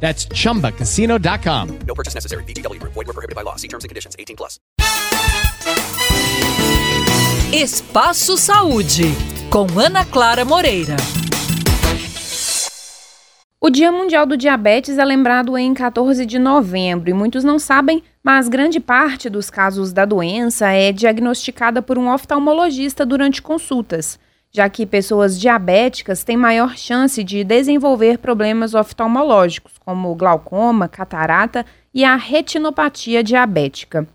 That's chumbacasino.com. No purchase necessary. VGW Group. Void were prohibited by law. See terms and conditions. 18 plus. Espaço Saúde, com Ana Clara Moreira. O Dia Mundial do Diabetes é lembrado em 14 de novembro e muitos não sabem, mas grande parte dos casos da doença é diagnosticada por um oftalmologista durante consultas, já que pessoas diabéticas têm maior chance de desenvolver problemas oftalmológicos, como glaucoma, catarata e a retinopatia diabética.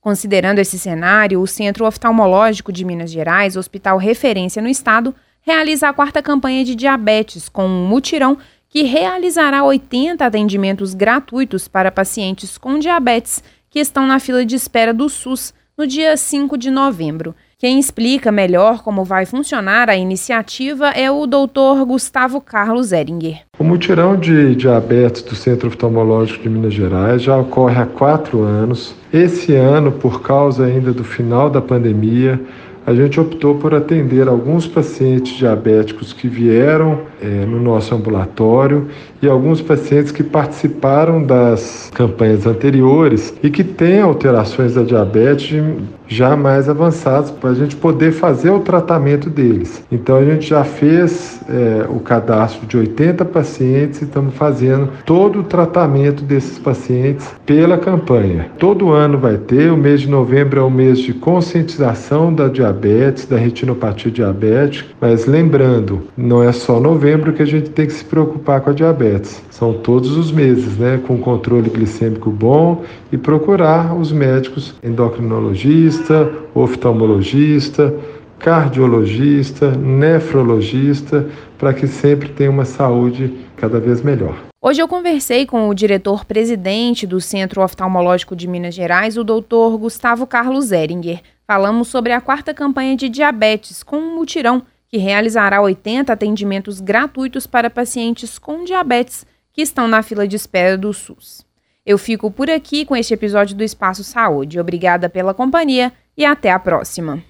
Considerando esse cenário, o Centro Oftalmológico de Minas Gerais, hospital referência no estado, realiza a quarta campanha de diabetes com um mutirão que realizará 80 atendimentos gratuitos para pacientes com diabetes que estão na fila de espera do SUS no dia 5 de novembro. Quem explica melhor como vai funcionar a iniciativa é o Dr. Gustavo Carlos Eringer. O mutirão de diabetes do Centro Oftalmológico de Minas Gerais já ocorre há quatro anos. Esse ano, por causa ainda do final da pandemia, a gente optou por atender alguns pacientes diabéticos que vieram é, no nosso ambulatório e alguns pacientes que participaram das campanhas anteriores e que têm alterações da diabetes já mais avançadas para a gente poder fazer o tratamento deles. Então a gente já fez é, o cadastro de 80 pacientes e estamos fazendo todo o tratamento desses pacientes pela campanha. Todo ano vai ter, o mês de novembro é o mês de conscientização da diabetes, da retinopatia diabética, mas lembrando, não é só novembro que a gente tem que se preocupar com a diabetes. São todos os meses, né, com controle glicêmico bom e procurar os médicos endocrinologista, oftalmologista, cardiologista, nefrologista, para que sempre tenha uma saúde cada vez melhor. Hoje eu conversei com o diretor-presidente do Centro Oftalmológico de Minas Gerais, o doutor Gustavo Carlos Eringer. Falamos sobre a quarta campanha de diabetes com um mutirão que realizará 80 atendimentos gratuitos para pacientes com diabetes que estão na fila de espera do SUS. Eu fico por aqui com este episódio do Espaço Saúde. Obrigada pela companhia e até a próxima.